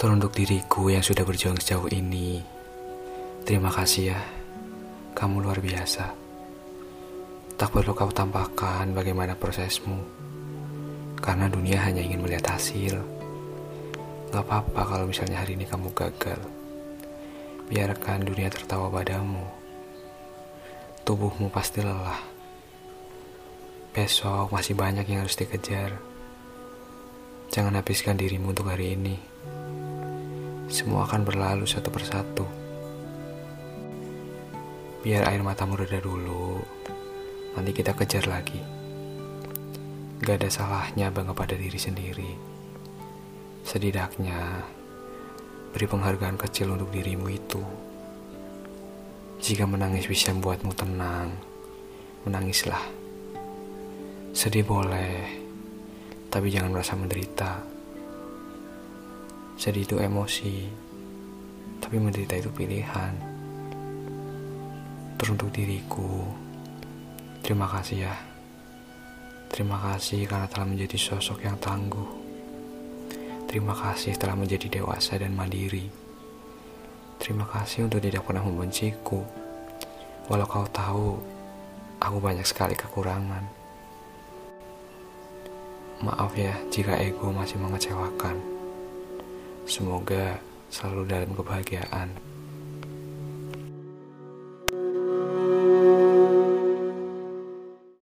Teruntuk diriku yang sudah berjuang sejauh ini, terima kasih ya, kamu luar biasa. Tak perlu kau tampakkan bagaimana prosesmu, karena dunia hanya ingin melihat hasil. Gak apa-apa kalau misalnya hari ini kamu gagal. Biarkan dunia tertawa padamu. Tubuhmu pasti lelah. Besok masih banyak yang harus dikejar. Jangan habiskan dirimu untuk hari ini semua akan berlalu satu persatu. Biar air matamu reda dulu, nanti kita kejar lagi. Gak ada salahnya bangga pada diri sendiri. Setidaknya, beri penghargaan kecil untuk dirimu itu. Jika menangis bisa membuatmu tenang, menangislah. Sedih boleh, tapi jangan merasa menderita. Sedih itu emosi, tapi menderita itu pilihan. Teruntuk diriku, terima kasih ya. Terima kasih karena telah menjadi sosok yang tangguh. Terima kasih telah menjadi dewasa dan mandiri. Terima kasih untuk tidak pernah membenciku. Walau kau tahu, aku banyak sekali kekurangan. Maaf ya jika ego masih mengecewakan. Semoga selalu dalam kebahagiaan.